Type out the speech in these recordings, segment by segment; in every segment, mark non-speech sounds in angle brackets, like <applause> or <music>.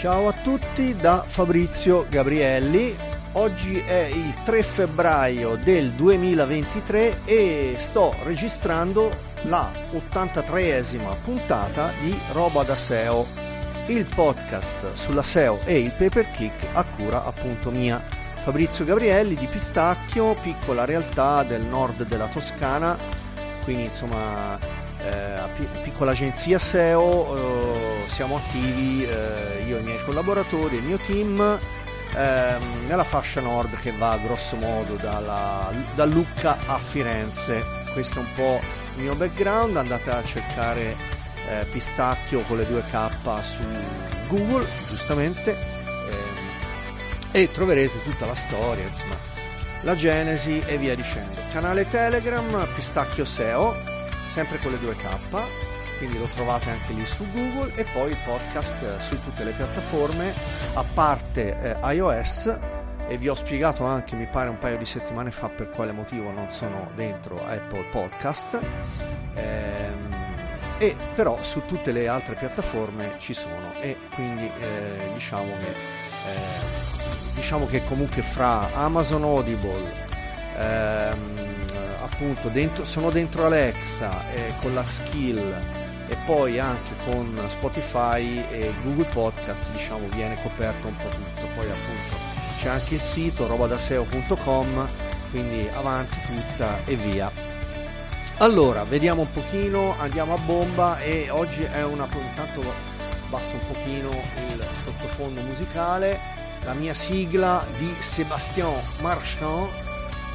Ciao a tutti da Fabrizio Gabrielli. Oggi è il 3 febbraio del 2023 e sto registrando la 83esima puntata di Roba da SEO, il podcast sulla SEO e il paper kick a cura appunto mia. Fabrizio Gabrielli di Pistacchio, piccola realtà del nord della Toscana, quindi insomma eh, piccola agenzia SEO, eh, siamo attivi eh, io e i miei collaboratori, il mio team ehm, nella fascia nord che va grosso modo dalla, da Lucca a Firenze. Questo è un po' il mio background, andate a cercare eh, Pistacchio con le due K su Google, giustamente, ehm, e troverete tutta la storia, insomma, la genesi e via dicendo. Canale Telegram Pistacchio SEO sempre con le due K, quindi lo trovate anche lì su Google e poi il podcast eh, su tutte le piattaforme, a parte eh, iOS e vi ho spiegato anche, mi pare un paio di settimane fa, per quale motivo non sono dentro Apple Podcast. Ehm, e però su tutte le altre piattaforme ci sono e quindi eh, diciamo che eh, diciamo che comunque fra Amazon Audible ehm, appunto dentro, sono dentro Alexa eh, con la skill e poi anche con Spotify e Google Podcast diciamo viene coperto un po' tutto poi appunto c'è anche il sito robadaseo.com quindi avanti tutta e via allora vediamo un pochino andiamo a bomba e oggi è una intanto basso un pochino il sottofondo musicale la mia sigla di Sébastien Marchand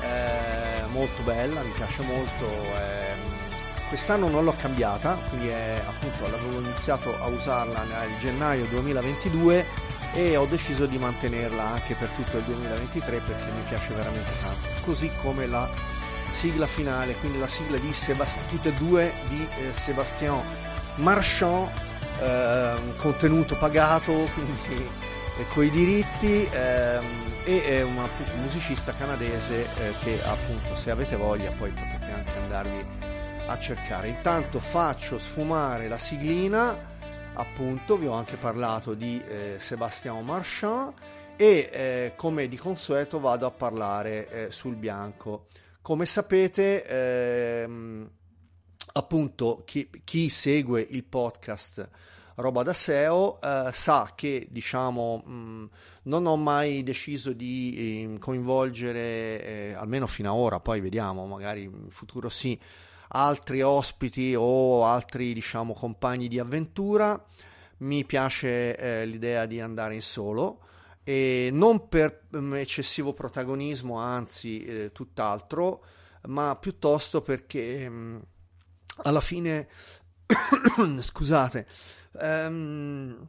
eh, molto bella, mi piace molto. Eh, quest'anno non l'ho cambiata, quindi è, appunto avevo iniziato a usarla nel gennaio 2022 e ho deciso di mantenerla anche per tutto il 2023 perché mi piace veramente tanto. Così come la sigla finale, quindi la sigla di Sebast- tutte e due di eh, Sébastien Marchand, eh, contenuto pagato, <laughs> quindi eh, coi diritti. Ehm, e è un musicista canadese eh, che appunto se avete voglia poi potete anche andarvi a cercare. Intanto faccio sfumare la siglina, appunto vi ho anche parlato di eh, Sébastien Marchand e eh, come di consueto vado a parlare eh, sul bianco. Come sapete, ehm, appunto chi, chi segue il podcast roba da SEO, eh, sa che diciamo mh, non ho mai deciso di eh, coinvolgere, eh, almeno fino ad ora, poi vediamo, magari in futuro sì, altri ospiti o altri diciamo compagni di avventura. Mi piace eh, l'idea di andare in solo e non per mh, eccessivo protagonismo, anzi eh, tutt'altro, ma piuttosto perché mh, alla fine <coughs> scusate Um,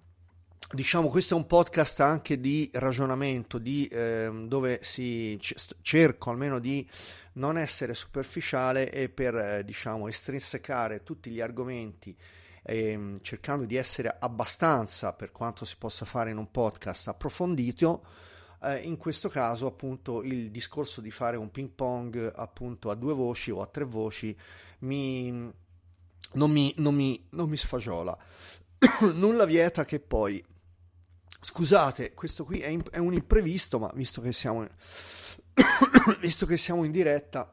diciamo questo è un podcast anche di ragionamento di, eh, dove si cerco almeno di non essere superficiale e per eh, diciamo estrinsecare tutti gli argomenti eh, cercando di essere abbastanza per quanto si possa fare in un podcast approfondito eh, in questo caso appunto il discorso di fare un ping pong appunto a due voci o a tre voci mi non mi, non mi, non mi sfagiola. <coughs> Nulla vieta che poi scusate questo qui è, in, è, un imprevisto ma visto che siamo <coughs> visto che siamo in diretta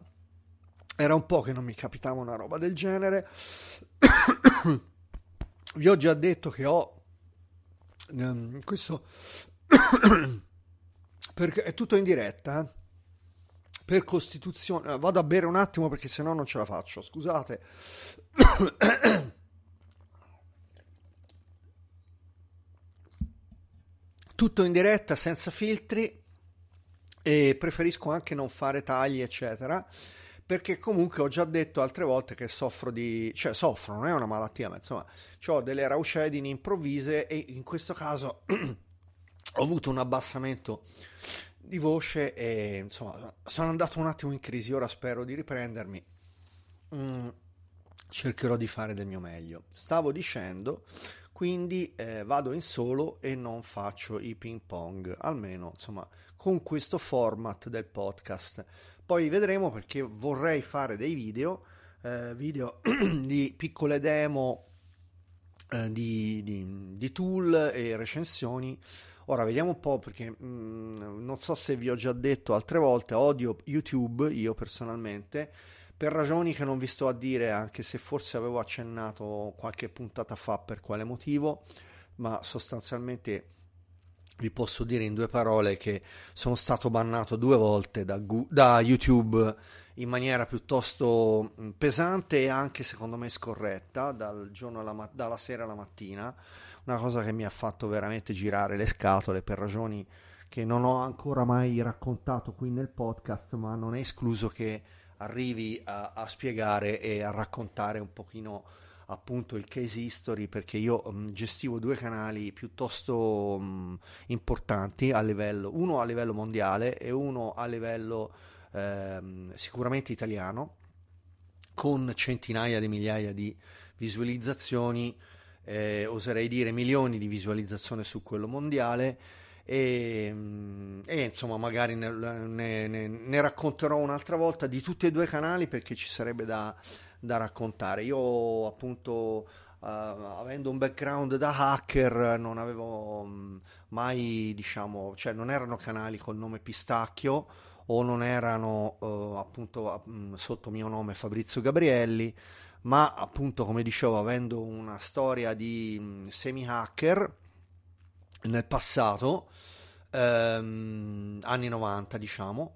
era un po' che non mi capitava una roba del genere <coughs> vi ho già detto che ho um, questo <coughs> perché è tutto in diretta eh? per costituzione vado a bere un attimo perché sennò non ce la faccio scusate tutto in diretta senza filtri e preferisco anche non fare tagli eccetera perché comunque ho già detto altre volte che soffro di cioè soffro non è una malattia ma insomma ho delle raucedini improvvise e in questo caso <clears throat> ho avuto un abbassamento di voce e insomma sono andato un attimo in crisi. Ora spero di riprendermi. Mm, cercherò di fare del mio meglio. Stavo dicendo quindi eh, vado in solo e non faccio i ping pong, almeno insomma con questo format del podcast. Poi vedremo perché vorrei fare dei video, eh, video <clears throat> di piccole demo eh, di, di, di, tool e recensioni. Ora vediamo un po' perché mh, mm, non so se vi ho già detto altre volte, odio YouTube io personalmente per ragioni che non vi sto a dire, anche se forse avevo accennato qualche puntata fa per quale motivo, ma sostanzialmente vi posso dire in due parole che sono stato bannato due volte da, da YouTube in maniera piuttosto mm, pesante e anche secondo me scorretta dal alla, dalla sera alla mattina. Una cosa che mi ha fatto veramente girare le scatole per ragioni che non ho ancora mai raccontato qui nel podcast ma non è escluso che arrivi a, a spiegare e a raccontare un pochino appunto il case history perché io um, gestivo due canali piuttosto um, importanti a livello uno a livello mondiale e uno a livello ehm, sicuramente italiano con centinaia di migliaia di visualizzazioni eh, oserei dire milioni di visualizzazioni su quello mondiale e, mm, e insomma magari ne, ne, ne, ne, racconterò un'altra volta di tutti e due i canali perché ci sarebbe da, da raccontare. Io appunto uh, avendo un background da hacker non avevo um, mai diciamo, cioè non erano canali col nome Pistacchio o non erano uh, appunto um, sotto mio nome Fabrizio Gabrielli ma appunto come dicevo avendo una storia di um, semi hacker nel passato, ehm, anni 90 diciamo,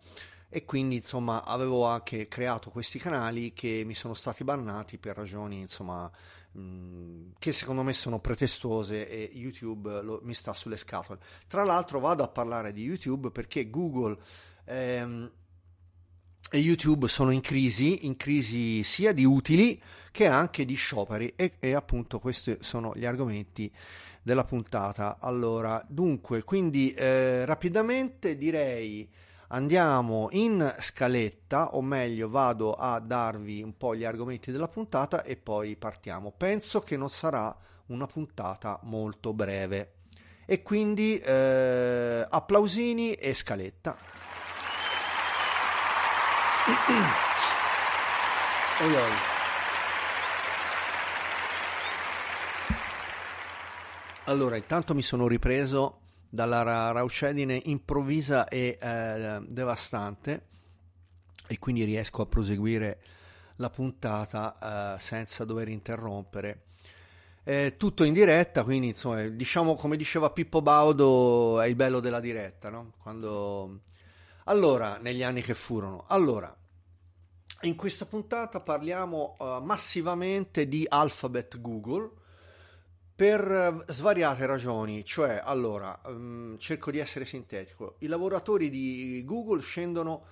e quindi insomma avevo anche creato questi canali che mi sono stati bannati per ragioni insomma mh, che secondo me sono pretestuose e YouTube lo, mi sta sulle scatole. Tra l'altro vado a parlare di YouTube perché Google ehm, e YouTube sono in crisi, in crisi sia di utili che anche di scioperi e, e appunto questi sono gli argomenti della puntata. Allora, dunque, quindi eh, rapidamente direi andiamo in scaletta, o meglio vado a darvi un po' gli argomenti della puntata e poi partiamo. Penso che non sarà una puntata molto breve. E quindi eh, applausini e scaletta. oi oi. Allora, intanto mi sono ripreso dalla ra- raucedine improvvisa e eh, devastante e quindi riesco a proseguire la puntata eh, senza dover interrompere. Eh, tutto in diretta, quindi insomma, diciamo come diceva Pippo Baudo, è il bello della diretta, no? Quando... Allora, negli anni che furono. Allora, in questa puntata parliamo uh, massivamente di Alphabet Google, per eh, svariate ragioni, cioè, allora, um, cerco di essere sintetico, i lavoratori di Google scendono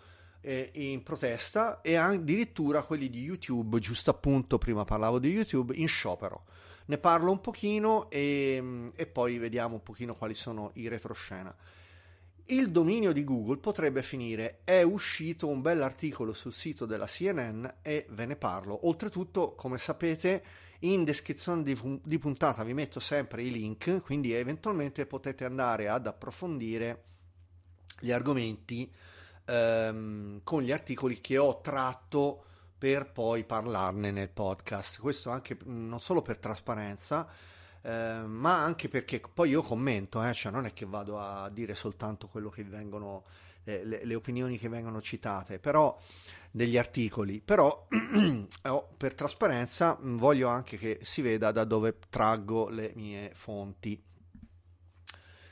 eh, in protesta e addirittura quelli di YouTube, giusto appunto, prima parlavo di YouTube, in sciopero. Ne parlo un pochino e, mm, e poi vediamo un pochino quali sono i retroscena. Il dominio di Google potrebbe finire. È uscito un bell'articolo sul sito della CNN e ve ne parlo. Oltretutto, come sapete, in descrizione di, di puntata vi metto sempre i link, quindi eventualmente potete andare ad approfondire gli argomenti ehm, con gli articoli che ho tratto per poi parlarne nel podcast. Questo anche non solo per trasparenza, eh, ma anche perché poi io commento, eh, cioè non è che vado a dire soltanto quello che vengono, eh, le, le, opinioni che vengono citate, però degli articoli, però <clears throat> oh, per trasparenza voglio anche che si veda da dove traggo le mie fonti.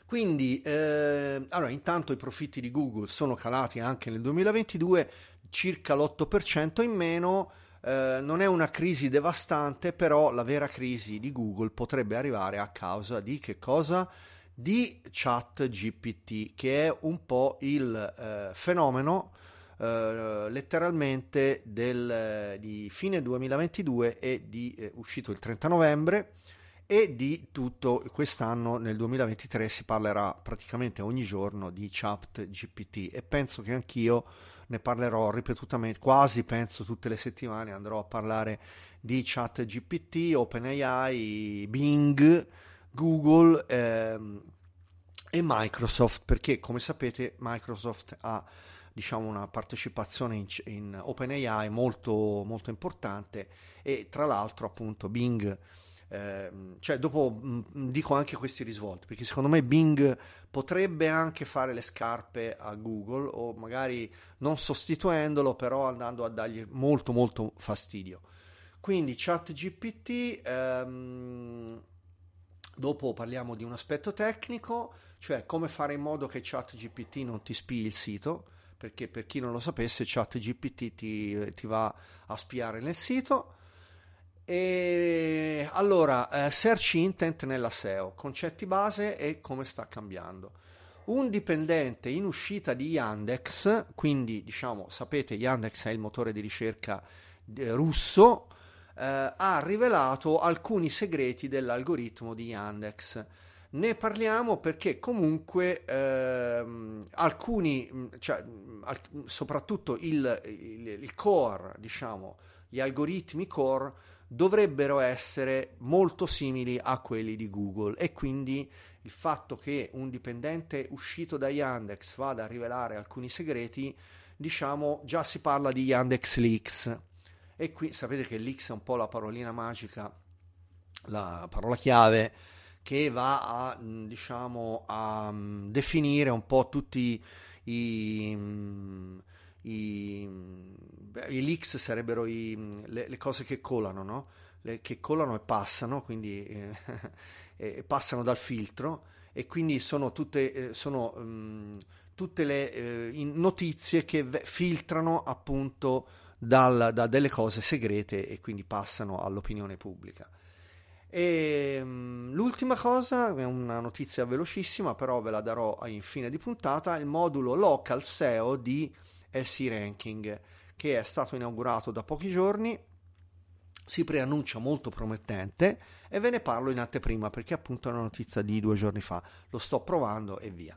Quindi, eh, allora, intanto i profitti di Google sono calati anche nel 2022, circa l'8% in meno. Eh, non è una crisi devastante, però la vera crisi di Google potrebbe arrivare a causa di che cosa? Di chat GPT, che è un po' il eh, fenomeno eh, letteralmente del, di fine 2022 e di eh, uscito il 30 novembre e di tutto quest'anno nel 2023 si parlerà praticamente ogni giorno di chat GPT e penso che anch'io ne parlerò ripetutamente quasi penso tutte le settimane andrò a parlare di chat GPT, OpenAI, Bing, Google ehm, e Microsoft perché come sapete Microsoft ha diciamo, una partecipazione in, in OpenAI molto, molto importante e tra l'altro appunto Bing eh, cioè dopo mh, mm, dico anche questi risvolti, perché secondo me Bing potrebbe anche fare le scarpe a Google o magari non sostituendolo, però andando a dargli molto molto fastidio. Quindi ChatGPT, ehm, dopo parliamo di un aspetto tecnico, cioè come fare in modo che ChatGPT non ti spii il sito, perché per chi non lo sapesse ChatGPT ti, ti va a spiare nel sito. E allora, eh, search intent nella SEO, concetti base e come sta cambiando. Un dipendente in uscita di Yandex, quindi diciamo, sapete, Yandex è il motore di ricerca eh, russo, eh, ha rivelato alcuni segreti dell'algoritmo di Yandex. Ne parliamo perché comunque ehm, alcuni, cioè, soprattutto il, il, il core, diciamo, gli algoritmi core dovrebbero essere molto simili a quelli di Google. E quindi il fatto che un dipendente uscito da Yandex vada a rivelare alcuni segreti, diciamo già si parla di Yandex Leaks. E qui sapete che leaks è un po' la parolina magica, la parola chiave che va a diciamo a definire un po' tutti i, i, i leaks sarebbero i, le, le, cose che colano, no? le, che colano e passano, quindi eh, <laughs> eh, passano dal filtro e quindi sono tutte, eh, sono, um, tutte le eh, notizie che v- filtrano appunto dal, da delle cose segrete e quindi passano all'opinione pubblica. E, um, l'ultima cosa è una notizia velocissima, però ve la darò in fine di puntata, il modulo local SEO di SE Ranking che è stato inaugurato da pochi giorni, si preannuncia molto promettente e ve ne parlo in anteprima perché appunto è una notizia di due giorni fa, lo sto provando e via.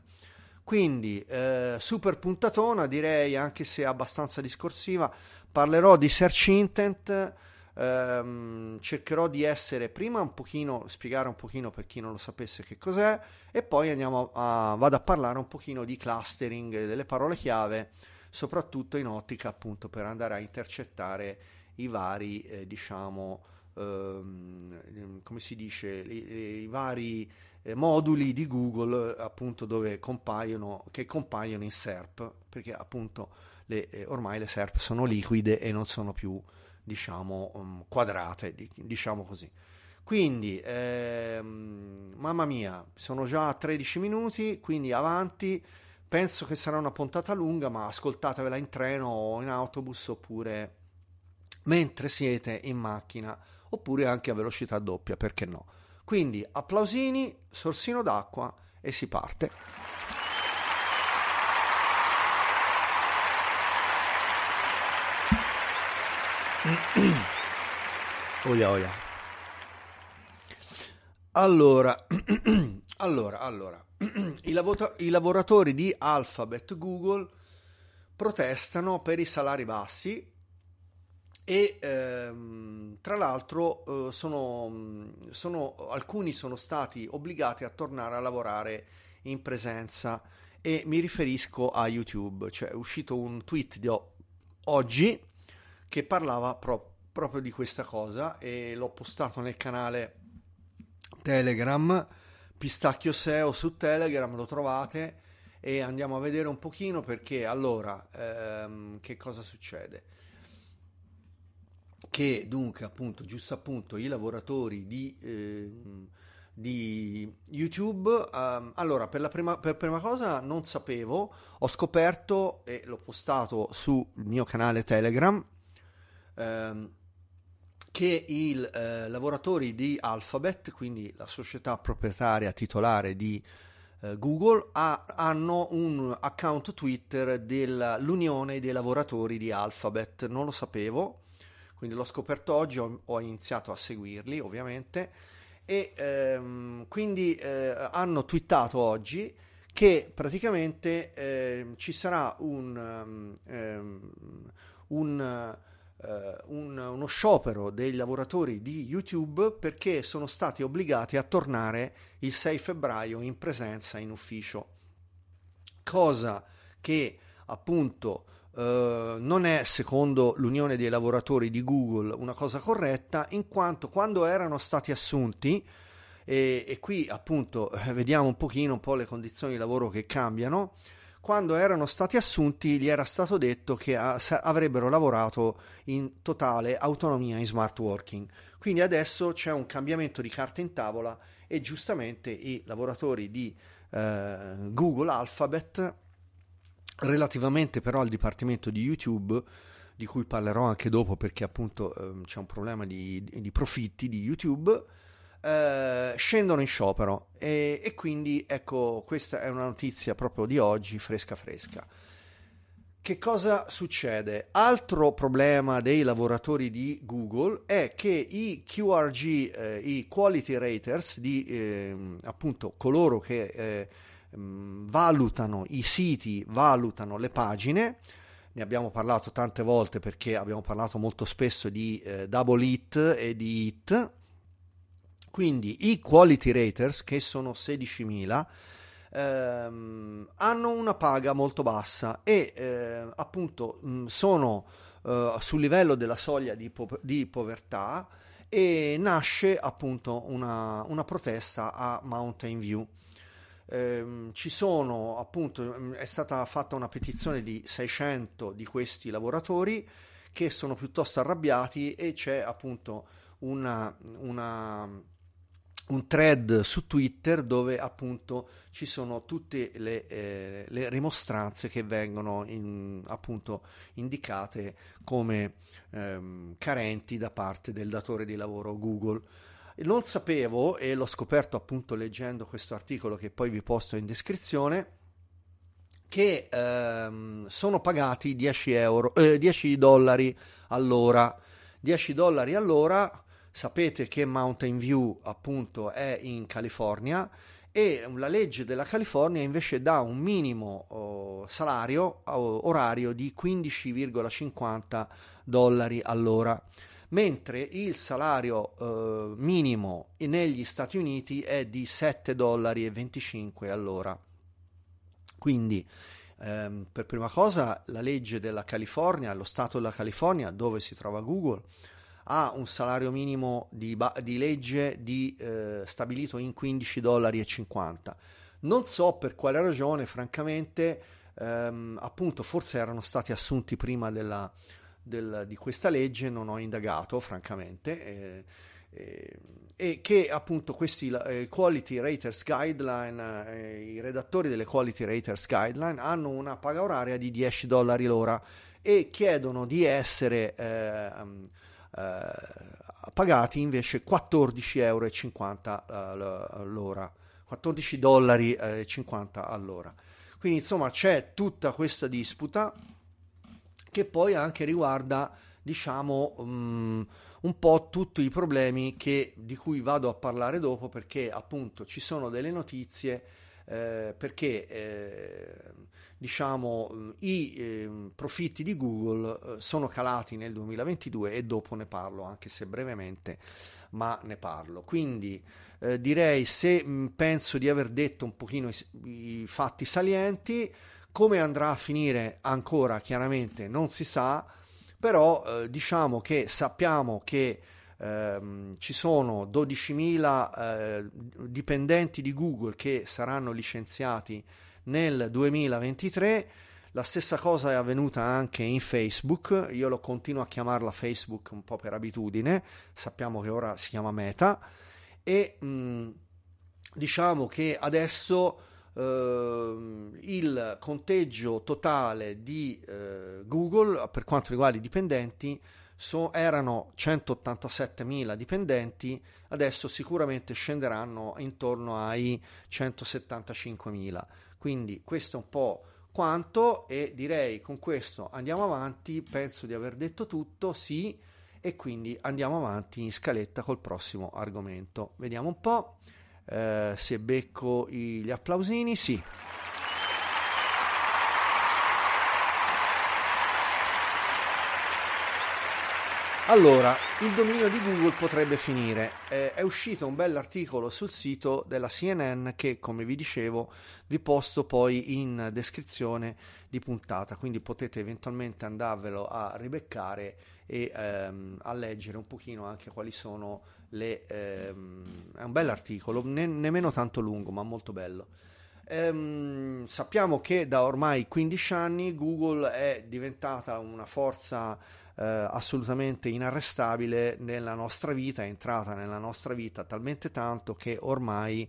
Quindi eh, super puntatona direi anche se abbastanza discorsiva, parlerò di search intent, ehm, cercherò di essere prima un pochino, spiegare un pochino per chi non lo sapesse che cos'è e poi andiamo a, vado a parlare un pochino di clustering delle parole chiave soprattutto in ottica appunto per andare a intercettare i vari, eh, diciamo, ehm, come si dice, i, i vari eh, moduli di Google appunto dove compaiono, che compaiono in SERP, perché appunto le, eh, ormai le SERP sono liquide e non sono più, diciamo, um, quadrate, diciamo così. Quindi, ehm, mamma mia, sono già a 13 minuti, quindi avanti. Penso che sarà una puntata lunga, ma ascoltatevela in treno o in autobus oppure mentre siete in macchina oppure anche a velocità doppia, perché no? Quindi applausini, sorsino d'acqua e si parte. <clears throat> oia oia. Allora, <clears throat> allora, allora. <clears throat> I, lavora- I, lavoratori di Alphabet Google protestano per i salari bassi e ehm, tra l'altro eh, sono, sono, alcuni sono stati obbligati a tornare a lavorare in presenza e mi riferisco a YouTube, cioè è uscito un tweet di o- oggi che parlava pro- proprio di questa cosa e l'ho postato nel canale Telegram Pistacchio SEO su Telegram, lo trovate e andiamo a vedere un pochino perché allora ehm, che cosa succede? Che dunque appunto, giusto appunto, i lavoratori di, eh, di YouTube, um, allora per la prima, per prima cosa non sapevo, ho scoperto e l'ho postato sul mio canale Telegram, ehm, che i eh, lavoratori di Alphabet, quindi la società proprietaria titolare di eh, Google, ha, hanno un account Twitter dell'Unione dei lavoratori di Alphabet. Non lo sapevo, quindi l'ho scoperto oggi, ho, ho iniziato a seguirli ovviamente e ehm, quindi eh, hanno twittato oggi che praticamente eh, ci sarà un, um, un Uh, un, uno sciopero dei lavoratori di YouTube perché sono stati obbligati a tornare il 6 febbraio in presenza in ufficio, cosa che appunto uh, eh, non è secondo l'Unione dei lavoratori di Google una cosa corretta in quanto quando erano stati assunti e, e qui appunto eh, vediamo un pochino un po' le condizioni di lavoro che cambiano quando erano stati assunti gli era stato detto che avrebbero lavorato in totale autonomia in smart working. Quindi adesso c'è un cambiamento di carta in tavola e giustamente i lavoratori di eh, Google Alphabet, relativamente però al dipartimento di YouTube, di cui parlerò anche dopo perché appunto eh, c'è un problema di, di profitti di YouTube, eh, scendono in sciopero. E, e, quindi ecco questa è una notizia proprio di oggi fresca fresca. Che cosa succede? Altro problema dei lavoratori di Google è che i QRG, eh, i quality raters, di eh, appunto coloro che eh, valutano i siti, valutano le pagine, ne abbiamo parlato tante volte perché abbiamo parlato molto spesso di eh, double hit e di hit, quindi i quality raters, che sono 16.000, ehm, hanno una paga molto bassa e eh, appunto mh, sono eh, sul livello della soglia di, po- di povertà e nasce appunto una, una protesta a Mountain View. Eh, ci sono appunto, è stata fatta una petizione di 600 di questi lavoratori che sono piuttosto arrabbiati e c'è appunto una, una un thread su Twitter dove appunto ci sono tutte le, eh, le rimostranze che vengono in, appunto indicate come ehm, carenti da parte del datore di lavoro Google. Non sapevo e l'ho scoperto appunto leggendo questo articolo che poi vi posto in descrizione che ehm, sono pagati 10, euro, eh, 10 dollari all'ora. 10 dollari all'ora Sapete che Mountain View appunto è in California e la legge della California invece dà un minimo oh, salario oh, orario di 15,50 dollari all'ora mentre il salario eh, minimo negli Stati Uniti è di 7,25 dollari all'ora. Quindi, ehm, per prima cosa, la legge della California, lo Stato della California, dove si trova Google, ha un salario minimo di, di legge di, eh, stabilito in 15 dollari e 50. Non so per quale ragione, francamente, ehm, appunto, forse erano stati assunti prima della, del, di questa legge, non ho indagato, francamente. Eh, e che appunto questi eh, Quality Raters Guideline, eh, i redattori delle Quality Raters Guideline hanno una paga oraria di 10 dollari l'ora e chiedono di essere eh, eh, pagati invece 14,50 euro eh, all'ora, 14 dollari e 50 all'ora. Quindi insomma c'è tutta questa disputa che poi anche riguarda diciamo um, un po' tutti i problemi che, di cui vado a parlare dopo perché appunto ci sono delle notizie eh, perché eh, diciamo i eh, profitti di Google eh, sono calati nel 2022 e dopo ne parlo anche se brevemente ma ne parlo. Quindi eh, direi se mh, mm, penso di aver detto un pochino i, i fatti salienti come andrà a finire ancora chiaramente non si sa però eh, diciamo che sappiamo che ehm, ci sono 12.000 eh, dipendenti di Google che saranno licenziati nel 2023. La stessa cosa è avvenuta anche in Facebook, io lo continuo a chiamarla Facebook un po' per abitudine, sappiamo che ora si chiama Meta. E mh, diciamo che adesso Uh, il conteggio totale di uh, Google per quanto riguarda i dipendenti so, erano 187.000 dipendenti, adesso sicuramente scenderanno intorno ai 175.000. Quindi questo è un po' quanto e direi con questo andiamo avanti, penso di aver detto tutto, sì, e quindi andiamo avanti in scaletta col prossimo argomento. Vediamo un po' eh, se becco gli applausini, sì. Allora, il dominio di Google potrebbe finire. Eh, è uscito un bell'articolo sul sito della CNN che, come vi dicevo, vi posto poi in descrizione di puntata, quindi potete eventualmente andarvelo a ribeccare e ehm, a leggere un pochino anche quali sono le... Ehm, è un bell'articolo, ne- nemmeno tanto lungo, ma molto bello. Ehm, sappiamo che da ormai 15 anni Google è diventata una forza eh, assolutamente inarrestabile nella nostra vita, è entrata nella nostra vita talmente tanto che ormai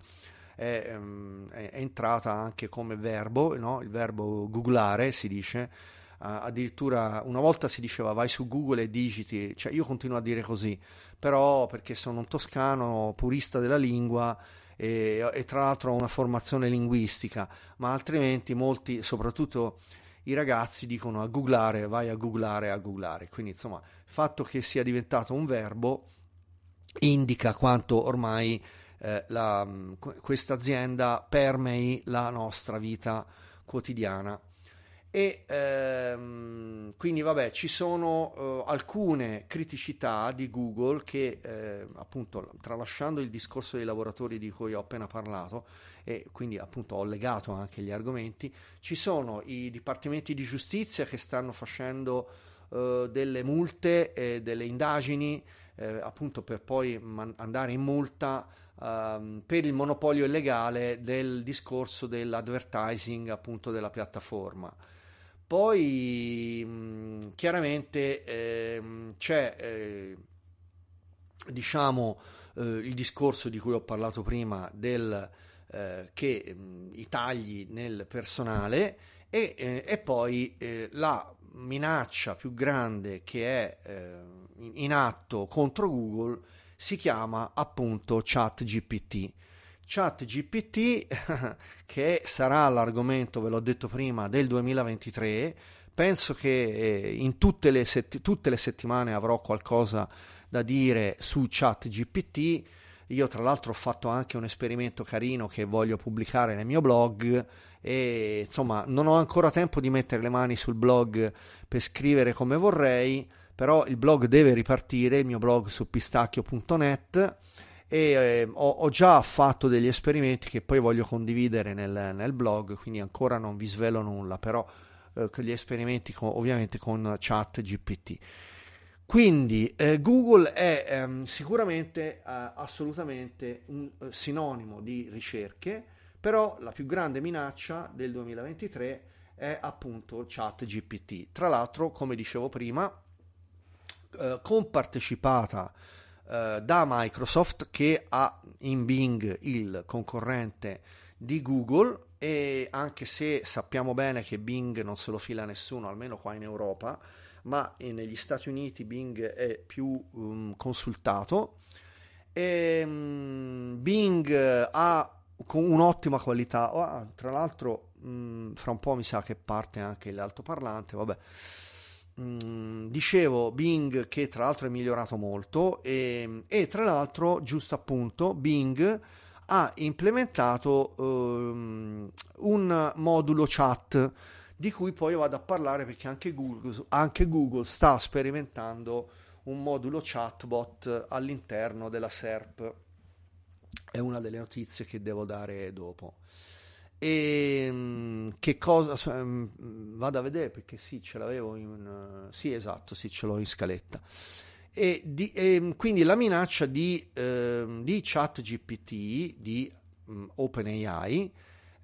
è, um, è entrata anche come verbo, no? il verbo googlare si dice, uh, addirittura una volta si diceva vai su Google e digiti, cioè io continuo a dire così, però perché sono un toscano purista della lingua e, e tra l'altro ho una formazione linguistica, ma altrimenti molti, soprattutto i ragazzi dicono a googlare, vai a googlare, a googlare. Quindi insomma, il fatto che sia diventato un verbo indica quanto ormai eh, la, questa azienda permei la nostra vita quotidiana. E ehm, quindi vabbè, ci sono eh, alcune criticità di Google che eh, appunto tralasciando il discorso dei lavoratori di cui ho appena parlato e quindi appunto ho legato anche gli argomenti, ci sono i dipartimenti di giustizia che stanno facendo eh, delle multe e delle indagini eh, appunto per poi man- andare in multa um, per il monopolio illegale del discorso dell'advertising appunto della piattaforma. Poi chiaramente eh, c'è eh, diciamo eh, il discorso di cui ho parlato prima del eh, che mh, i tagli nel personale e, eh, e poi eh, la minaccia più grande che è in atto contro Google si chiama appunto ChatGPT. ChatGPT, <laughs> che sarà l'argomento, ve l'ho detto prima, del 2023, penso che eh, in tutte le, sett- tutte le settimane avrò qualcosa da dire su ChatGPT. Io tra l'altro ho fatto anche un esperimento carino che voglio pubblicare nel mio blog e insomma non ho ancora tempo di mettere le mani sul blog per scrivere come vorrei, però il blog deve ripartire, il mio blog su pistacchio.net e eh, ho, ho, già fatto degli esperimenti che poi voglio condividere nel, nel blog, quindi ancora non vi svelo nulla, però eh, gli esperimenti con, ovviamente con chat GPT. Quindi eh, Google è ehm, sicuramente eh, assolutamente un eh, sinonimo di ricerche, però la più grande minaccia del 2023 è appunto chat GPT. Tra l'altro, come dicevo prima, eh, compartecipata eh, da Microsoft che ha in Bing il concorrente di Google e anche se sappiamo bene che Bing non se lo fila nessuno, almeno qua in Europa, ma negli Stati Uniti Bing è più um, consultato. E, um, Bing ha un'ottima qualità, oh, tra l'altro um, fra un po' mi sa che parte anche l'altoparlante, vabbè Mm, dicevo Bing che tra l'altro è migliorato molto e, e tra l'altro giusto appunto Bing ha implementato um, un modulo chat di cui poi vado a parlare perché anche Google, anche Google sta sperimentando un modulo chatbot all'interno della SERP. È una delle notizie che devo dare dopo e mm, che cosa um, vado a vedere perché sì ce l'avevo in uh, sì esatto sì ce l'ho in scaletta. E, di, e mm, quindi la minaccia di, uh, di chat GPT di um, OpenAI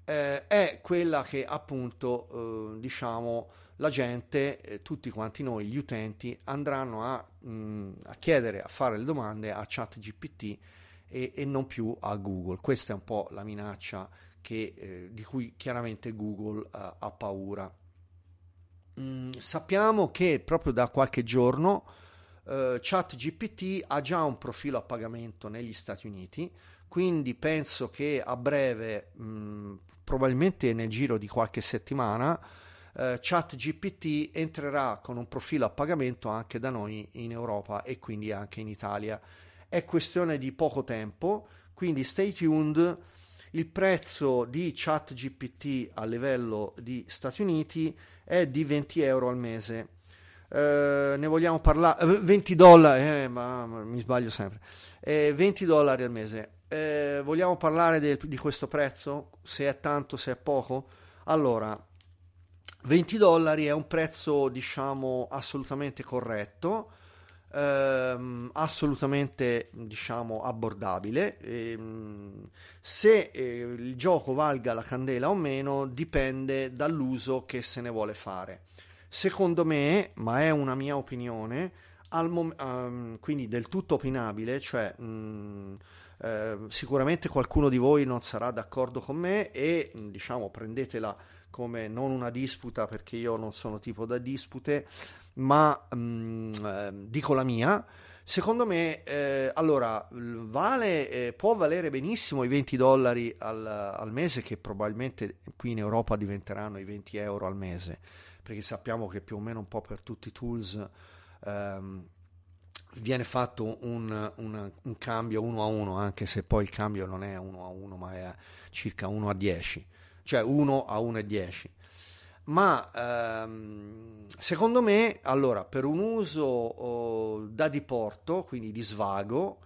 uh, è quella che appunto diciamo la gente eh, tutti quanti noi gli utenti andranno a, mh, a chiedere a fare le domande a chat GPT e, e non più a Google. Questa è un po' la minaccia che, eh, di cui chiaramente Google ha paura. Mm, sappiamo che proprio da qualche giorno uh, ChatGPT ha già un profilo a pagamento negli Stati Uniti, quindi penso che a breve, mh, mm, probabilmente nel giro di qualche settimana, uh, ChatGPT entrerà con un profilo a pagamento anche da noi in Europa e quindi anche in Italia. È questione di poco tempo, quindi stay tuned il prezzo di ChatGPT a livello di Stati Uniti è di 20 euro al mese. eh, ne vogliamo parlare 20 eh, dollari eh, ma, ma, mi sbaglio sempre. Eh, 20 dollari al mese. Eh, vogliamo parlare de, di questo prezzo? Se è tanto se è poco? Allora 20 dollari è un prezzo diciamo assolutamente corretto ehm, assolutamente diciamo abbordabile. Ehm, se eh, il gioco valga la candela o meno dipende dall'uso che se ne vuole fare. Secondo me ma è una mia opinione mom- um, quindi del tutto opinabile cioè mh, mm, eh, sicuramente qualcuno di voi non sarà d'accordo con me e diciamo prendetela come non una disputa perché io non sono tipo da dispute ma mh, mm, eh, dico la mia. Secondo me, eh, allora, vale, eh, può valere benissimo i 20 dollari al, al, mese, che probabilmente qui in Europa diventeranno i 20 euro al mese, perché sappiamo che più o meno un po' per tutti i tools ehm, viene fatto un, un, un, cambio uno a uno, anche se poi il cambio non è uno a uno, ma è circa 1 a 10, cioè 1 a 1 e 10 ma ehm, secondo me, allora, per un uso oh, da diporto, quindi di svago,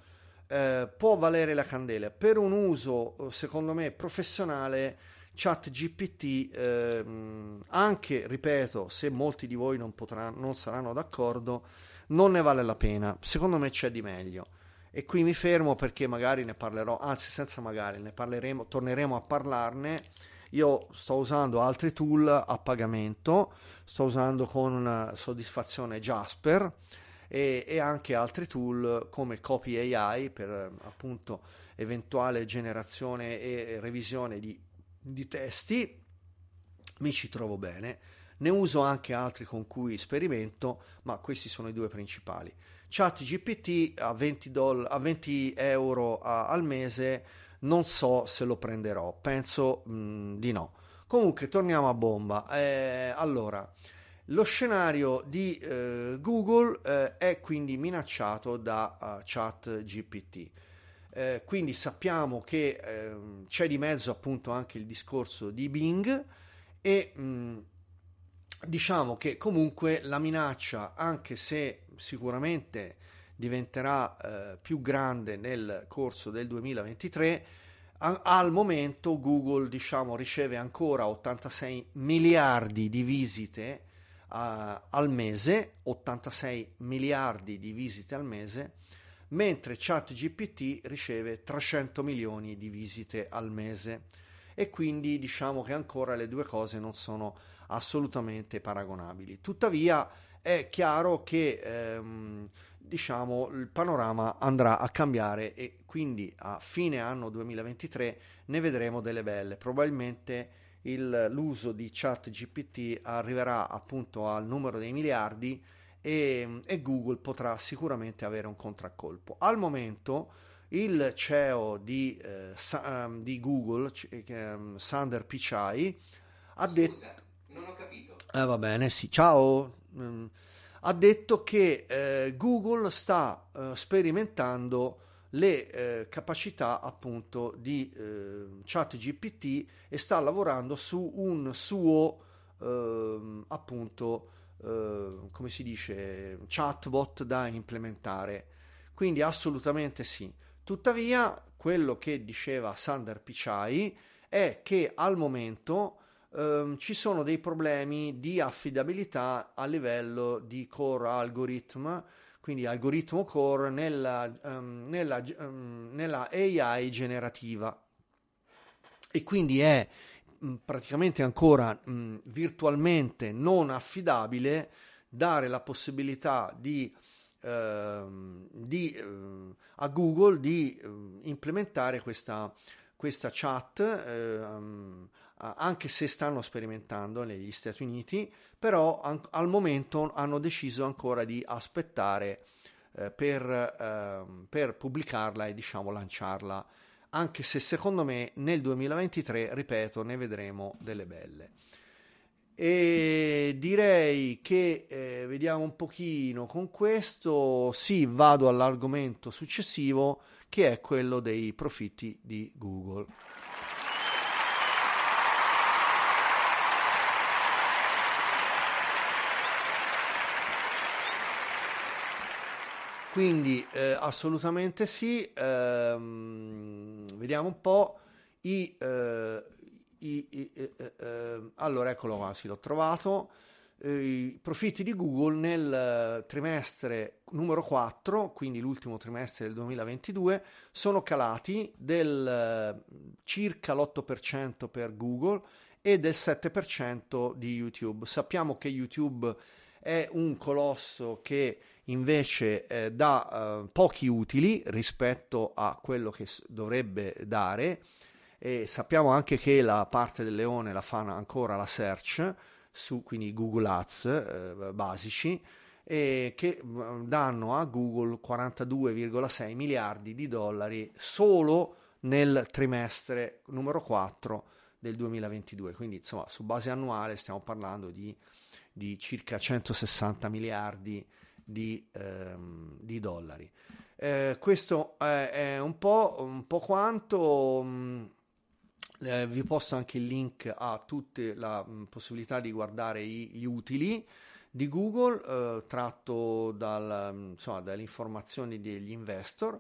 eh, può valere la candela. Per un uso, oh, secondo me, professionale, chat GPT, ehm, anche, ripeto, se molti di voi non, potranno, non saranno d'accordo, non ne vale la pena. Secondo me c'è di meglio. E qui mi fermo perché magari ne parlerò, anzi senza magari, ne parleremo, torneremo a parlarne io sto usando altri tool a pagamento, sto usando con soddisfazione Jasper e, e anche altri tool come Copy AI per appunto eventuale generazione e revisione di, di testi. Mi ci trovo bene. Ne uso anche altri con cui sperimento, ma questi sono i due principali. ChatGPT a 20, doll- a 20 euro a- al mese non so se lo prenderò, penso mh, mm, di no. Comunque torniamo a bomba. Eh, allora, lo scenario di eh, Google eh, è quindi minacciato da uh, chat GPT. Eh, quindi sappiamo che ehm, c'è di mezzo appunto anche il discorso di Bing e mh, mm, diciamo che comunque la minaccia, anche se sicuramente diventerà eh, più grande nel corso del 2023. A- al momento Google diciamo, riceve ancora 86 miliardi di visite uh, al mese, 86 miliardi di visite al mese, mentre ChatGPT riceve 300 milioni di visite al mese e quindi diciamo che ancora le due cose non sono assolutamente paragonabili. Tuttavia è chiaro che ehm, diciamo, il panorama andrà a cambiare e quindi a fine anno 2023 ne vedremo delle belle. Probabilmente il, l'uso di chat GPT arriverà appunto al numero dei miliardi e, e Google potrà sicuramente avere un contraccolpo. Al momento il CEO di, eh, sa, um, di Google, um, Sander Pichai, ha detto... Non ho capito. Eh, va bene, sì. Ciao. Um, ha detto che eh, Google sta eh, sperimentando le eh, capacità appunto di eh, chat GPT e sta lavorando su un suo ehm, appunto eh, come si dice chatbot da implementare. Quindi assolutamente sì. Tuttavia quello che diceva Sander Pichai è che al momento ehm, ci sono dei problemi di affidabilità a livello di core algorithm, quindi algoritmo core nella, um, nella, um, nella AI generativa. E quindi è praticamente ancora mh, virtualmente non affidabile dare la possibilità di, uh, di, uh, a Google di uh, implementare questa, questa chat ehm, anche se stanno sperimentando negli Stati Uniti, però an- al momento hanno deciso ancora di aspettare eh, per, eh, per, pubblicarla e diciamo lanciarla, anche se secondo me nel 2023, ripeto, ne vedremo delle belle. E direi che eh, vediamo un pochino con questo, sì, vado all'argomento successivo che è quello dei profitti di Google. Quindi eh, assolutamente sì, ehm, vediamo un po' i, eh, i, i eh, eh, eh allora eccolo qua, sì l'ho trovato, eh, i profitti di Google nel trimestre numero 4, quindi l'ultimo trimestre del 2022, sono calati del circa l'8% per Google e del 7% di YouTube. Sappiamo che YouTube è un colosso che invece eh, dà eh, pochi utili rispetto a quello che dovrebbe dare. E sappiamo anche che la parte del leone la fa ancora la search su quindi Google Ads eh, basici e che mm, danno a Google 42,6 miliardi di dollari solo nel trimestre numero 4 del 2022 quindi insomma su base annuale stiamo parlando di, di circa 160 miliardi di, ehm, di dollari. Eh, questo è, è, un, po', un po' quanto. Mm, eh, vi posto anche il link a tutte la mm, possibilità di guardare i, gli utili di Google eh, tratto dal, mm, insomma, dalle informazioni degli investor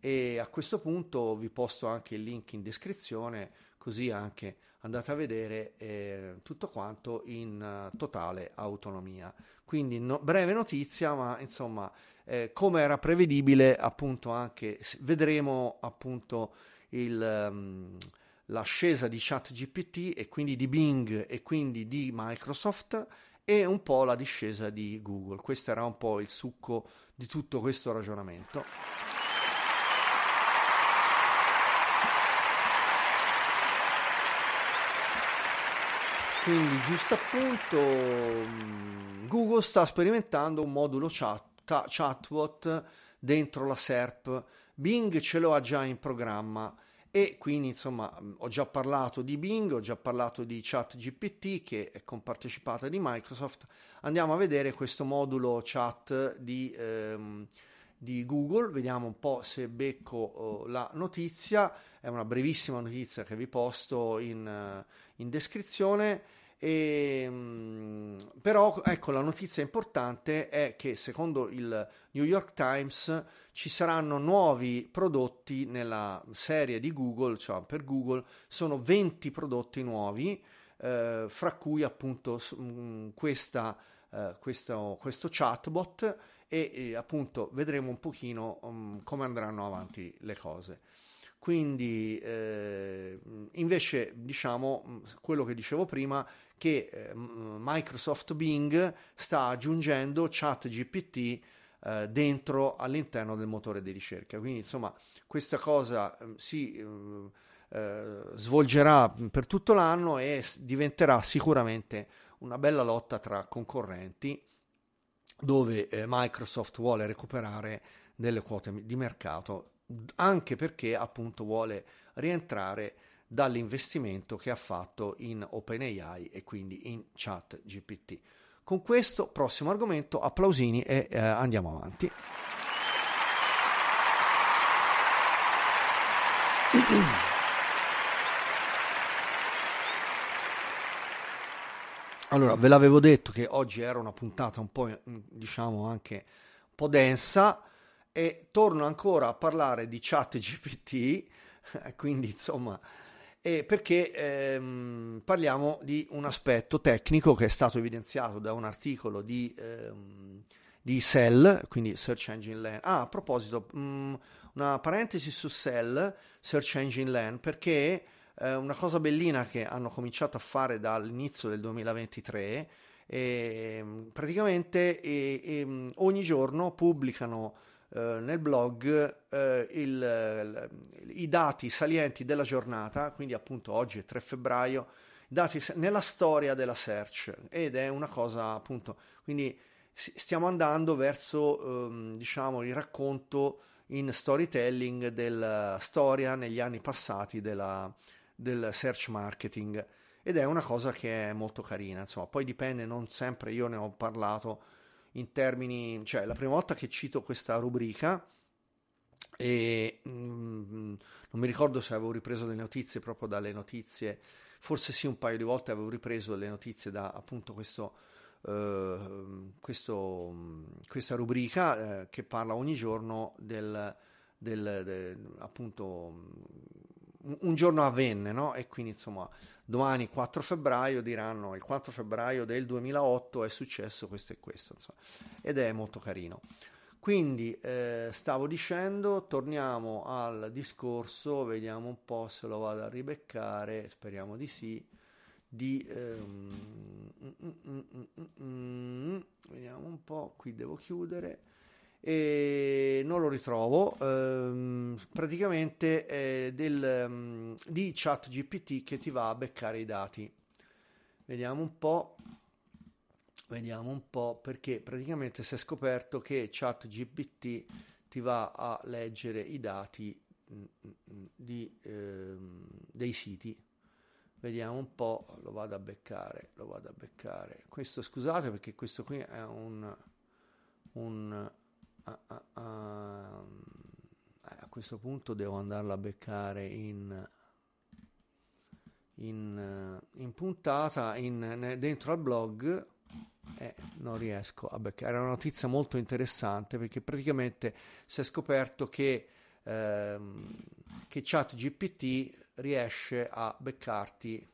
e a questo punto vi posto anche il link in descrizione così anche andate a vedere eh, tutto quanto in uh, totale autonomia. Quindi no, breve notizia, ma insomma, eh, come era prevedibile, appunto anche vedremo appunto il, um, l'ascesa di ChatGPT e quindi di Bing e quindi di Microsoft e un po' la discesa di Google. Questo era un po' il succo di tutto questo ragionamento. Quindi, giusto appunto, mm, Google sta sperimentando un modulo chat, chatbot dentro la SERP. Bing ce lo ha già in programma e quindi insomma mm, ho già parlato di Bing, ho già parlato di ChatGPT che è compartecipata di Microsoft. Andiamo a vedere questo modulo chat di, ehm, di Google, vediamo un po' se becco oh, la notizia, è una brevissima notizia che vi posto in, in descrizione. E, ehm, però ecco la notizia importante è che secondo il New York Times ci saranno nuovi prodotti nella serie di Google, cioè per Google sono 20 prodotti nuovi, eh, fra cui appunto mh, questa, eh, questo, questo, chatbot e, e, appunto vedremo un pochino um, come andranno avanti le cose. Quindi eh, invece diciamo quello che dicevo prima che eh, Microsoft Bing sta aggiungendo ChatGPT eh, dentro all'interno del motore di ricerca. Quindi insomma questa cosa eh, si eh, eh, svolgerà per tutto l'anno e diventerà sicuramente una bella lotta tra concorrenti dove eh, Microsoft vuole recuperare delle quote di mercato anche perché appunto vuole rientrare dall'investimento che ha fatto in OpenAI e quindi in chat GPT. Con questo prossimo argomento applausini e eh, andiamo avanti. <clears throat> Allora, ve l'avevo detto che oggi era una puntata un po', diciamo, anche un po' densa e torno ancora a parlare di chat GPT, <laughs> quindi insomma eh, perché ehm, parliamo di un aspetto tecnico che è stato evidenziato da un articolo di, ehm, di Cell, quindi Search Engine Land. Ah, a proposito, mh, mm, una parentesi su Cell, Search Engine Land, perché eh, una cosa bellina che hanno cominciato a fare dall'inizio del 2023 e, praticamente e, e, ogni giorno pubblicano eh, nel blog eh, il, i dati salienti della giornata, quindi appunto oggi è 3 febbraio, dati nella storia della search ed è una cosa appunto, quindi stiamo andando verso ehm, diciamo il racconto in storytelling della storia negli anni passati della, del search marketing ed è una cosa che è molto carina insomma poi dipende non sempre io ne ho parlato in termini, cioè la prima volta che cito questa rubrica e mm, non mi ricordo se avevo ripreso le notizie proprio dalle notizie, forse sì un paio di volte avevo ripreso le notizie da appunto questo eh, questo, questa rubrica eh, che parla ogni giorno del, del, del appunto un giorno avvenne, no? E quindi insomma domani 4 febbraio diranno il 4 febbraio del 2008 è successo questo e questo, insomma. ed è molto carino. Quindi eh, stavo dicendo, torniamo al discorso, vediamo un po' se lo vado a ribeccare, speriamo di sì, di... Ehm, mm, mm, mm, vediamo un po', qui devo chiudere e non lo ritrovo. Ehm, praticamente è del, um, di chat GPT che ti va a beccare i dati. Vediamo un po' vediamo un po' perché praticamente si è scoperto che chat GPT ti va a leggere i dati mm, mm, di, ehm, dei siti. Vediamo un po' lo vado a beccare lo vado a beccare. Questo scusate perché questo qui è un, un ah, ah, ah, a questo punto devo andarla a beccare in in, in puntata in, dentro al blog eh, non riesco a beccare. Era una notizia molto interessante perché praticamente si è scoperto che, ehm, che ChatGPT riesce a beccarti,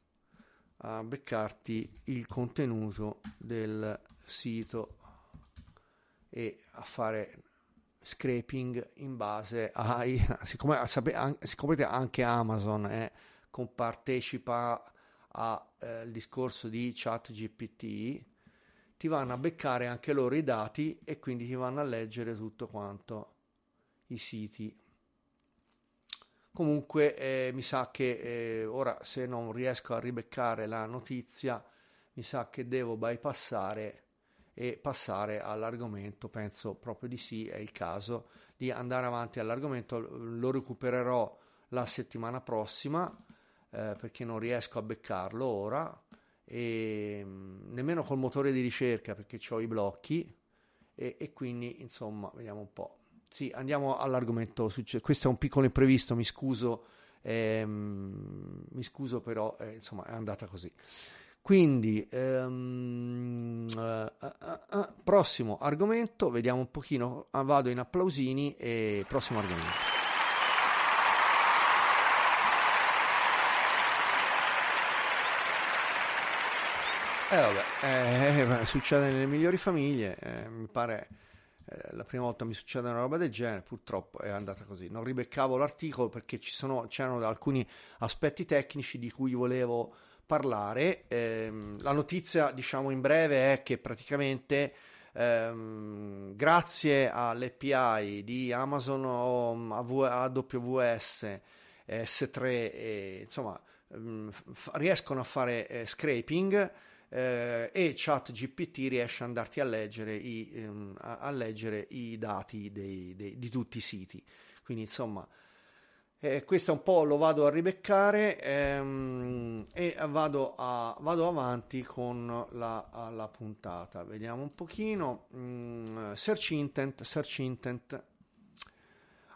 a beccarti il contenuto del sito e a fare scraping in base ai <laughs> siccome, siccome anche Amazon eh, compartecipa al eh, discorso di chat GPT ti vanno a beccare anche loro i dati e quindi ti vanno a leggere tutto quanto i siti. Comunque eh, mi sa che eh, ora se non riesco a ribeccare la notizia, mi sa che devo bypassare e passare all'argomento, penso proprio di sì, è il caso di andare avanti all'argomento, lo recupererò la settimana prossima eh, perché non riesco a beccarlo ora e mm, nemmeno col motore di ricerca perché ho i blocchi e, e, quindi insomma vediamo un po'. Sì, andiamo all'argomento. Questo è un piccolo imprevisto, mi scuso, ehm, mi scuso però eh, insomma è andata così. Quindi, ehm, uh, uh, prossimo argomento, vediamo un pochino, vado in applausini e prossimo argomento. Eh vabbè, eh, <laughs> succede nelle migliori famiglie, eh, mi pare la prima volta mi succede una roba del genere, purtroppo è andata così. Non ribeccavo l'articolo perché ci sono, c'erano alcuni aspetti tecnici di cui volevo parlare. Ehm, la notizia, diciamo in breve, è che praticamente ehm, grazie all'API di Amazon AWS S3, e, insomma, f- riescono a fare eh, scraping eh, e ChatGPT riesce ad andarti a leggere i, ehm, a leggere i dati dei, dei, di tutti i siti. Quindi insomma, eh, questo un po' lo vado a ribeccare ehm, e vado, a, vado, avanti con la, la, puntata. Vediamo un pochino. Mm, search intent, search intent.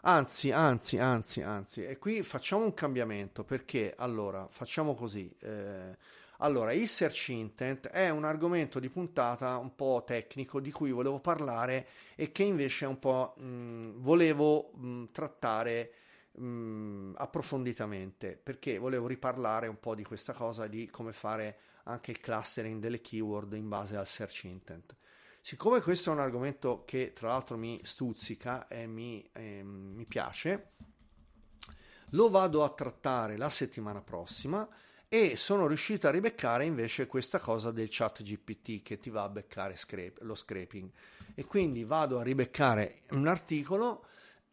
Anzi, anzi, anzi, anzi, e qui facciamo un cambiamento perché allora facciamo così. Eh, allora, il search intent è un argomento di puntata un po' tecnico di cui volevo parlare e che invece un po' mh, volevo mh, trattare mh, approfonditamente perché volevo riparlare un po' di questa cosa di come fare anche il clustering delle keyword in base al search intent. Siccome questo è un argomento che tra l'altro mi stuzzica e mi, eh, mi piace, lo vado a trattare la settimana prossima e sono riuscito a ribeccare invece questa cosa del chat GPT che ti va a beccare scrape, lo scraping e quindi vado a ribeccare un articolo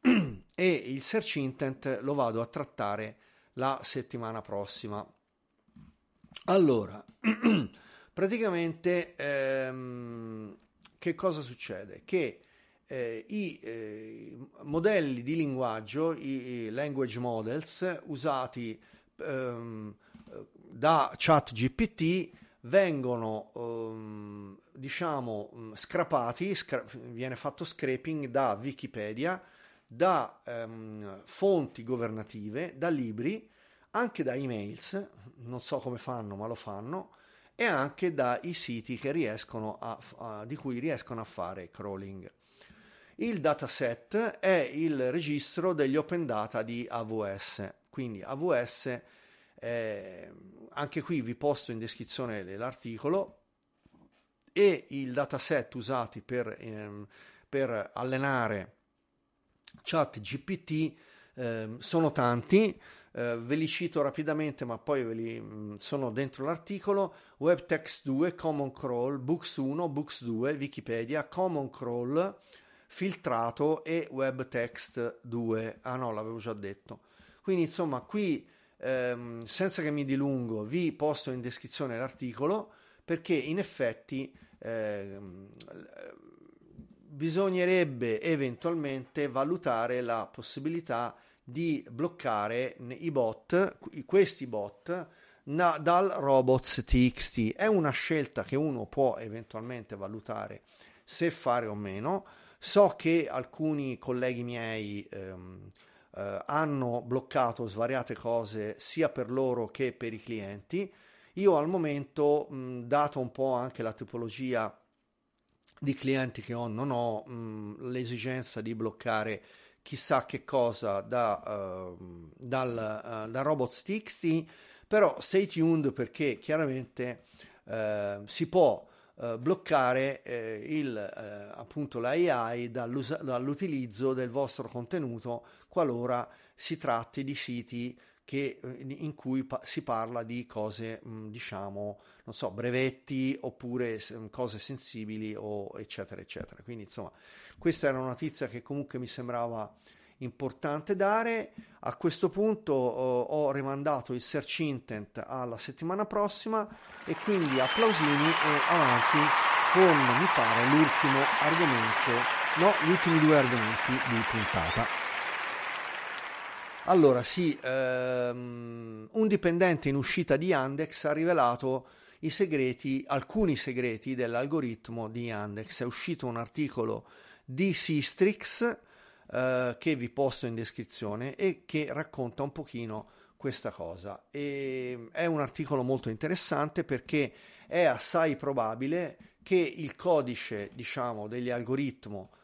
<clears throat> e il search intent lo vado a trattare la settimana prossima. Allora <clears throat> praticamente ehm, che cosa succede? Che eh, i eh, modelli di linguaggio, i, i language models usati ehm, da chat GPT vengono ehm, diciamo scrapati, scra- viene fatto scraping da Wikipedia, da ehm, fonti governative, da libri, anche da emails, non so come fanno ma lo fanno, e anche dai siti a, a, di cui riescono a fare crawling. Il dataset è il registro degli open data di AWS, quindi AWS, eh, anche qui vi posto in descrizione l'articolo, e il dataset usati per, ehm, per allenare chat GPT eh, sono tanti, eh, ve li cito rapidamente ma poi ve li, mh, mm, sono dentro l'articolo, WebText 2, Common Crawl, Books 1, Books 2, Wikipedia, Common Crawl, filtrato e WebText 2. Ah no, l'avevo già detto. Quindi insomma qui ehm, senza che mi dilungo vi posto in descrizione l'articolo perché in effetti ehm, bisognerebbe eventualmente valutare la possibilità di bloccare i bot, questi bot na, dal robots.txt. È una scelta che uno può eventualmente valutare se fare o meno So che alcuni colleghi miei ehm, eh, hanno bloccato svariate cose sia per loro che per i clienti. Io al momento, mh, dato un po' anche la tipologia di clienti che ho, non ho mh, l'esigenza di bloccare chissà che cosa da, uh, dal, uh, da robots.txt, però stay tuned perché chiaramente uh, si può eh, bloccare il, appunto l'AI dall'utilizzo del vostro contenuto qualora si tratti di siti che, in cui pa- si parla di cose, mh, diciamo, non so, brevetti oppure cose sensibili o eccetera, eccetera. Quindi, insomma, questa era una notizia che comunque mi sembrava importante dare. A questo punto oh, ho rimandato il search intent alla settimana prossima e quindi applausini e avanti con, mi pare, l'ultimo argomento, no, gli ultimi due argomenti di puntata. Allora, sì, ehm, un dipendente in uscita di Yandex ha rivelato i segreti, alcuni segreti dell'algoritmo di Yandex. È uscito un articolo di Sistrix eh, che vi posto in descrizione e che racconta un pochino questa cosa. E è un articolo molto interessante perché è assai probabile che il codice, diciamo, degli,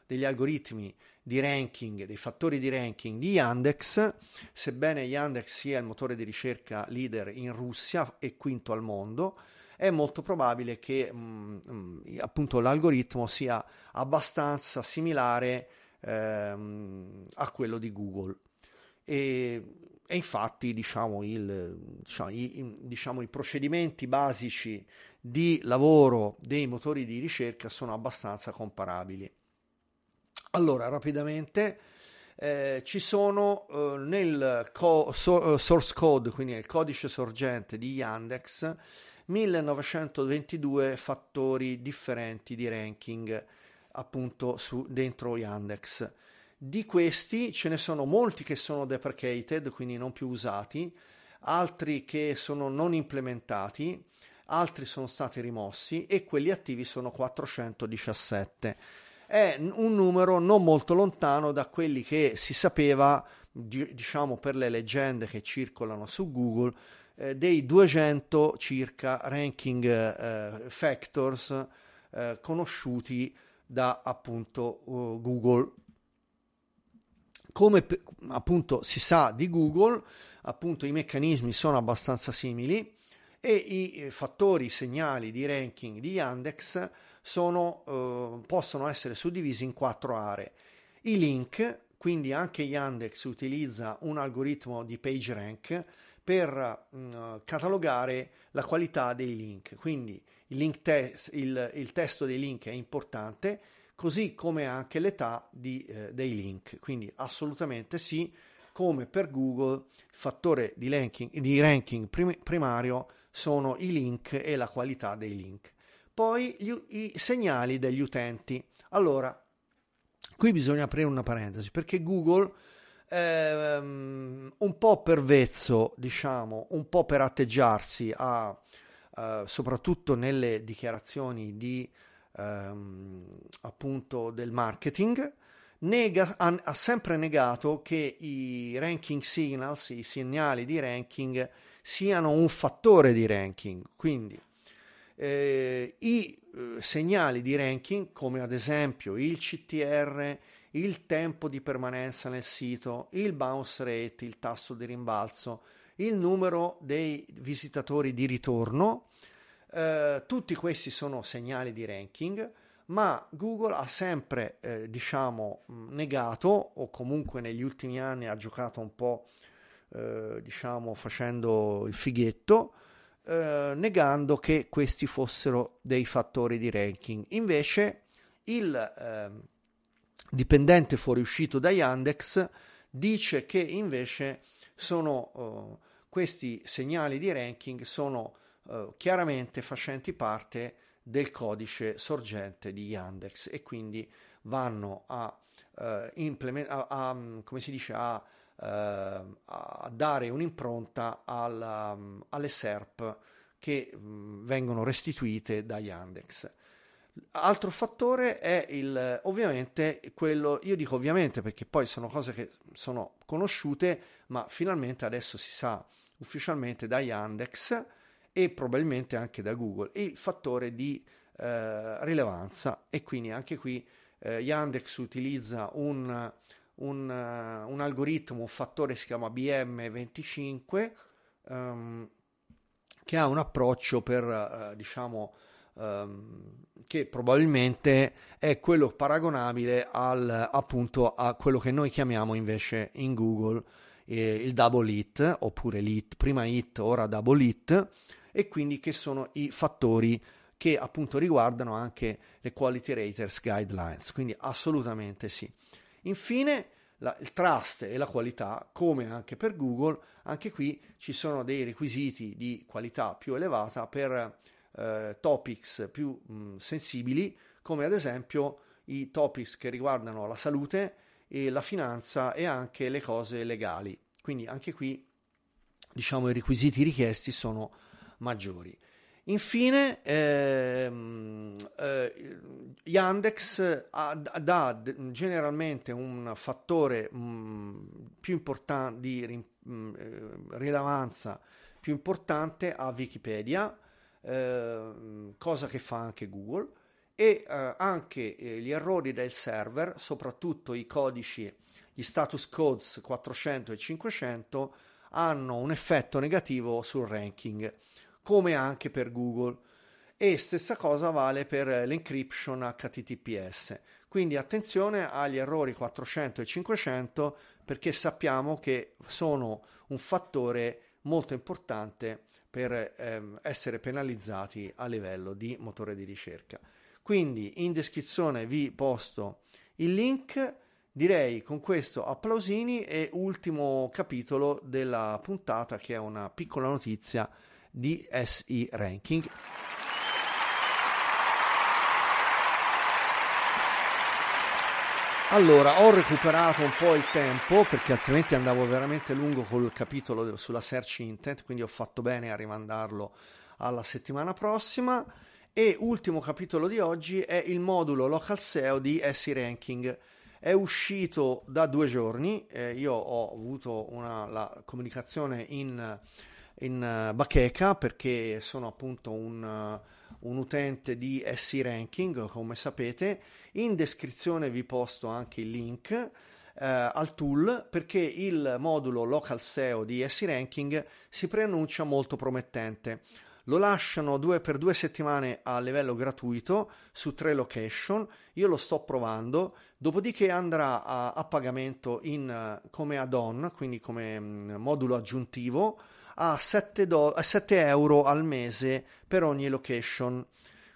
degli algoritmi di ranking, dei fattori di ranking di Yandex, sebbene Yandex sia il motore di ricerca leader in Russia e quinto al mondo, è molto probabile che mh, mh, appunto l'algoritmo sia abbastanza similare ehm, a quello di Google. E, e infatti diciamo, il, diciamo, i, diciamo, i procedimenti basici di lavoro dei motori di ricerca sono abbastanza comparabili. Allora, rapidamente, eh, ci sono eh, nel co- so- eh, source code, quindi nel codice sorgente di Yandex, 1922 fattori differenti di ranking appunto su, dentro Yandex. Di questi ce ne sono molti che sono deprecated, quindi non più usati, altri che sono non implementati, altri sono stati rimossi e quelli attivi sono 417. È un numero non molto lontano da quelli che si sapeva, diciamo per le leggende che circolano su Google, eh, dei 200 circa ranking eh, factors eh, conosciuti da appunto uh, Google. Come appunto si sa di Google, appunto i meccanismi sono abbastanza simili e i eh, fattori, segnali di ranking di Yandex sono, uh, possono essere suddivisi in quattro aree. I link, quindi anche Yandex utilizza un algoritmo di PageRank per uh, catalogare la qualità dei link. Quindi il, te- il, il, testo dei link è importante, così come anche l'età di, eh, dei link. Quindi assolutamente sì, come per Google, il fattore di ranking, di ranking prim- primario sono i link e la qualità dei link. Poi gli, i segnali degli utenti. Allora, qui bisogna aprire una parentesi perché Google ehm, un po' per vezzo, diciamo, un po' per atteggiarsi a eh, soprattutto nelle dichiarazioni di, ehm, appunto del marketing, nega, ha, ha, sempre negato che i ranking signals, i segnali di ranking, siano un fattore di ranking. Quindi eh, i eh, segnali di ranking come ad esempio il CTR, il tempo di permanenza nel sito, il bounce rate, il tasso di rimbalzo, il numero dei visitatori di ritorno, eh, tutti questi sono segnali di ranking, ma Google ha sempre, eh, diciamo, negato o comunque negli ultimi anni ha giocato un po', eh, diciamo, facendo il fighetto, eh, negando che questi fossero dei fattori di ranking. Invece il ehm, dipendente fuoriuscito da Yandex dice che invece sono eh, questi segnali di ranking sono eh, chiaramente facenti parte del codice sorgente di Yandex e quindi vanno a, eh, implement- a, a come si dice, a, eh, a dare un'impronta alla, alle SERP che mh, vengono restituite da Yandex. Altro fattore è il, ovviamente quello, io dico ovviamente perché poi sono cose che sono conosciute, ma finalmente adesso si sa ufficialmente da Yandex e probabilmente anche da Google, il fattore di eh, rilevanza e quindi anche qui eh, Yandex utilizza un, un, uh, un, algoritmo, un fattore si chiama BM25 um, ehm, che ha un approccio per uh, diciamo um, che probabilmente è quello paragonabile al, appunto a quello che noi chiamiamo invece in Google eh, il double hit oppure l'hit, prima hit, ora double hit e quindi che sono i fattori che appunto riguardano anche le quality raters guidelines, quindi assolutamente sì. Infine la, il trust e la qualità, come anche per Google, anche qui ci sono dei requisiti di qualità più elevata per eh, topics più mh, sensibili, come ad esempio i topics che riguardano la salute e la finanza e anche le cose legali. Quindi anche qui diciamo i requisiti richiesti sono maggiori. Infine, ehm, eh, Yandex dà generalmente un fattore mh, mm, più importante di mh, mm, eh, rilevanza più importante a Wikipedia, eh, cosa che fa anche Google, e eh, anche eh, gli errori del server, soprattutto i codici, gli status codes 400 e 500, hanno un effetto negativo sul ranking come anche per Google. E stessa cosa vale per l'encryption HTTPS. Quindi attenzione agli errori 400 e 500 perché sappiamo che sono un fattore molto importante per ehm, essere penalizzati a livello di motore di ricerca. Quindi in descrizione vi posto il link. Direi con questo applausini e ultimo capitolo della puntata che è una piccola notizia di SI Ranking. Allora, ho recuperato un po' il tempo perché altrimenti andavo veramente lungo col capitolo sulla search intent, quindi ho fatto bene a rimandarlo alla settimana prossima. E ultimo capitolo di oggi è il modulo local SEO di SI Ranking. È uscito da due giorni, eh, io ho avuto una, la comunicazione in in uh, bacheca perché sono appunto un, uh, un, utente di SC Ranking, come sapete. In descrizione vi posto anche il link uh, al tool perché il modulo Local SEO di SC Ranking si preannuncia molto promettente. Lo lasciano due, per due settimane a livello gratuito su tre location. Io lo sto provando, dopodiché andrà a, a pagamento in, come add-on, quindi come um, modulo aggiuntivo a 7, do- a 7 euro al mese per ogni location.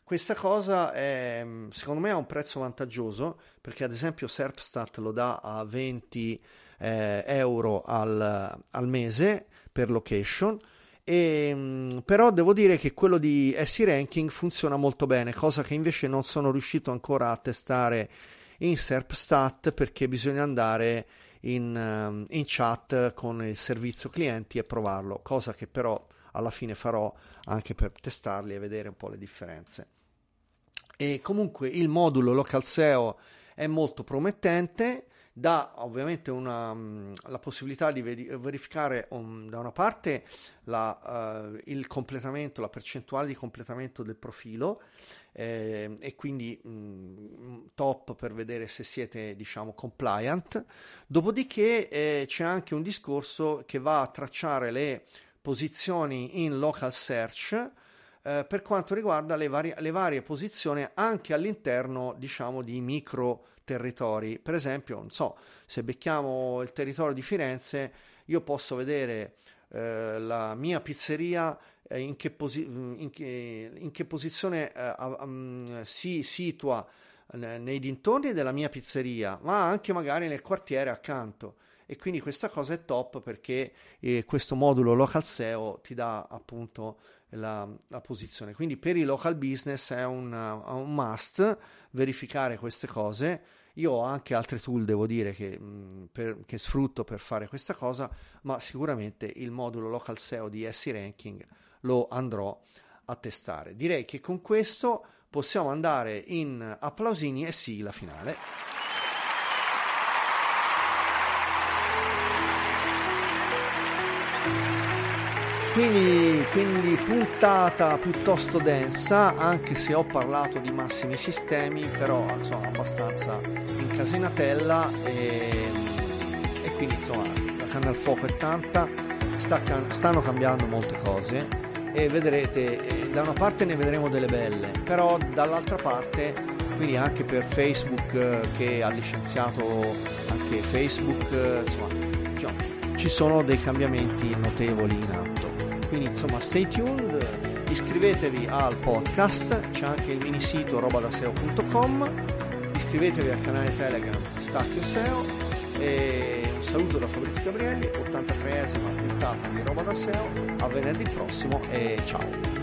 Questa cosa è, secondo me ha un prezzo vantaggioso perché ad esempio Serpstat lo dà a 20 eh, euro al, al, mese per location. E, però devo dire che quello di SE Ranking funziona molto bene, cosa che invece non sono riuscito ancora a testare in Serpstat perché bisogna andare in, ehm, in chat con il servizio clienti e provarlo, cosa che però alla fine farò anche per testarli e vedere un po' le differenze. E comunque il modulo Local SEO è molto promettente, dà ovviamente una, la possibilità di verificare um, da una parte la, uh, il completamento, la percentuale di completamento del profilo eh, e quindi mh, mm, top per vedere se siete diciamo compliant. Dopodiché eh, c'è anche un discorso che va a tracciare le posizioni in local search eh, per quanto riguarda le varie, le varie posizioni anche all'interno diciamo di micro territori. Per esempio, non so, se becchiamo il territorio di Firenze, io posso vedere eh, la mia pizzeria in, che posi- in, che, in, che posizione eh, um, si situa nei dintorni della mia pizzeria, ma anche magari nel quartiere accanto. E quindi questa cosa è top perché eh, questo modulo local SEO ti dà appunto la, la, posizione. Quindi per i local business è un, un, must verificare queste cose. Io ho anche altre tool devo dire che, mh, per, che sfrutto per fare questa cosa ma sicuramente il modulo local SEO di SE Ranking lo andrò a testare. Direi che con questo possiamo andare in applausini e sigla finale. Quindi, quindi, puntata piuttosto densa, anche se ho parlato di massimi sistemi, però insomma abbastanza incasinatella e, e quindi insomma la canna al fuoco è tanta, sta, stanno cambiando molte cose e vedrete, da una parte ne vedremo delle belle, però dall'altra parte, quindi anche per Facebook eh, che ha licenziato anche Facebook, eh, insomma, diciamo, ci sono dei cambiamenti notevoli in atto. Quindi insomma stay tuned, iscrivetevi al podcast, c'è anche il mini sito robadaseo.com, iscrivetevi al canale Telegram Stacchio SEO e saluto da Fabrizio Gabrielli, 83esima puntata di Roba da SEO, a venerdì prossimo e ciao!